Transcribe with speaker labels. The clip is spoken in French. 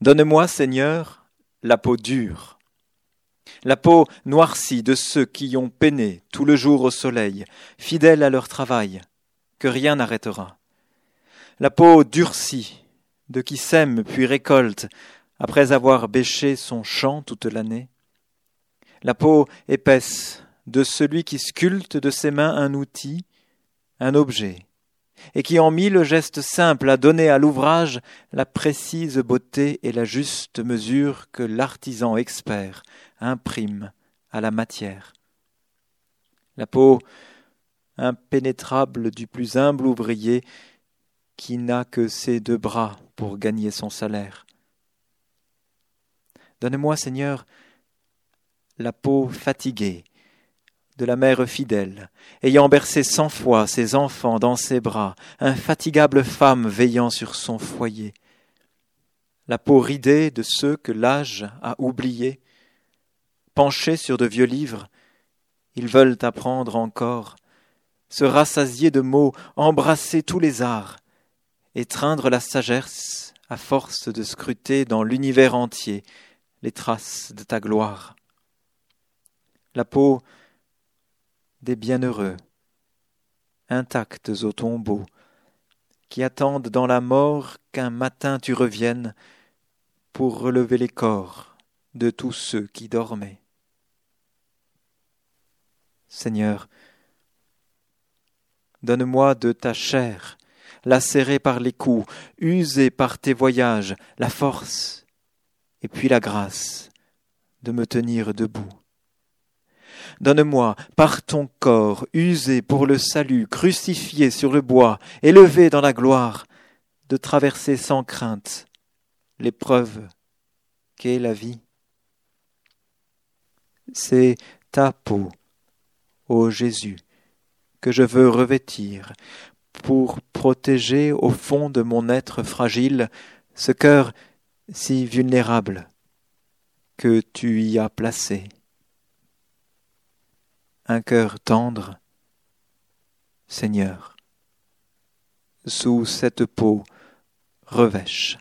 Speaker 1: Donne-moi, Seigneur, la peau dure, la peau noircie de ceux qui ont peiné tout le jour au soleil, fidèles à leur travail, que rien n'arrêtera. La peau durcie de qui sème puis récolte, après avoir bêché son champ toute l'année. La peau épaisse de celui qui sculpte de ses mains un outil, un objet, et qui en mit le geste simple à donner à l'ouvrage la précise beauté et la juste mesure que l'artisan expert imprime à la matière. La peau impénétrable du plus humble ouvrier qui n'a que ses deux bras pour gagner son salaire. Donne-moi, Seigneur, la peau fatiguée de la mère fidèle, ayant bercé cent fois ses enfants dans ses bras, infatigable femme veillant sur son foyer, la peau ridée de ceux que l'âge a oubliés, penchés sur de vieux livres, ils veulent apprendre encore, se rassasier de mots, embrasser tous les arts, étreindre la sagesse à force de scruter dans l'univers entier les traces de ta gloire. La peau des bienheureux, intacts au tombeau, qui attendent dans la mort qu'un matin tu reviennes pour relever les corps de tous ceux qui dormaient. Seigneur, donne-moi de ta chair, lacérée par les coups, usée par tes voyages, la force et puis la grâce de me tenir debout. Donne-moi, par ton corps, usé pour le salut, crucifié sur le bois, élevé dans la gloire, de traverser sans crainte l'épreuve qu'est la vie. C'est ta peau, ô Jésus, que je veux revêtir, pour protéger au fond de mon être fragile ce cœur si vulnérable que tu y as placé un cœur tendre, Seigneur, sous cette peau revêche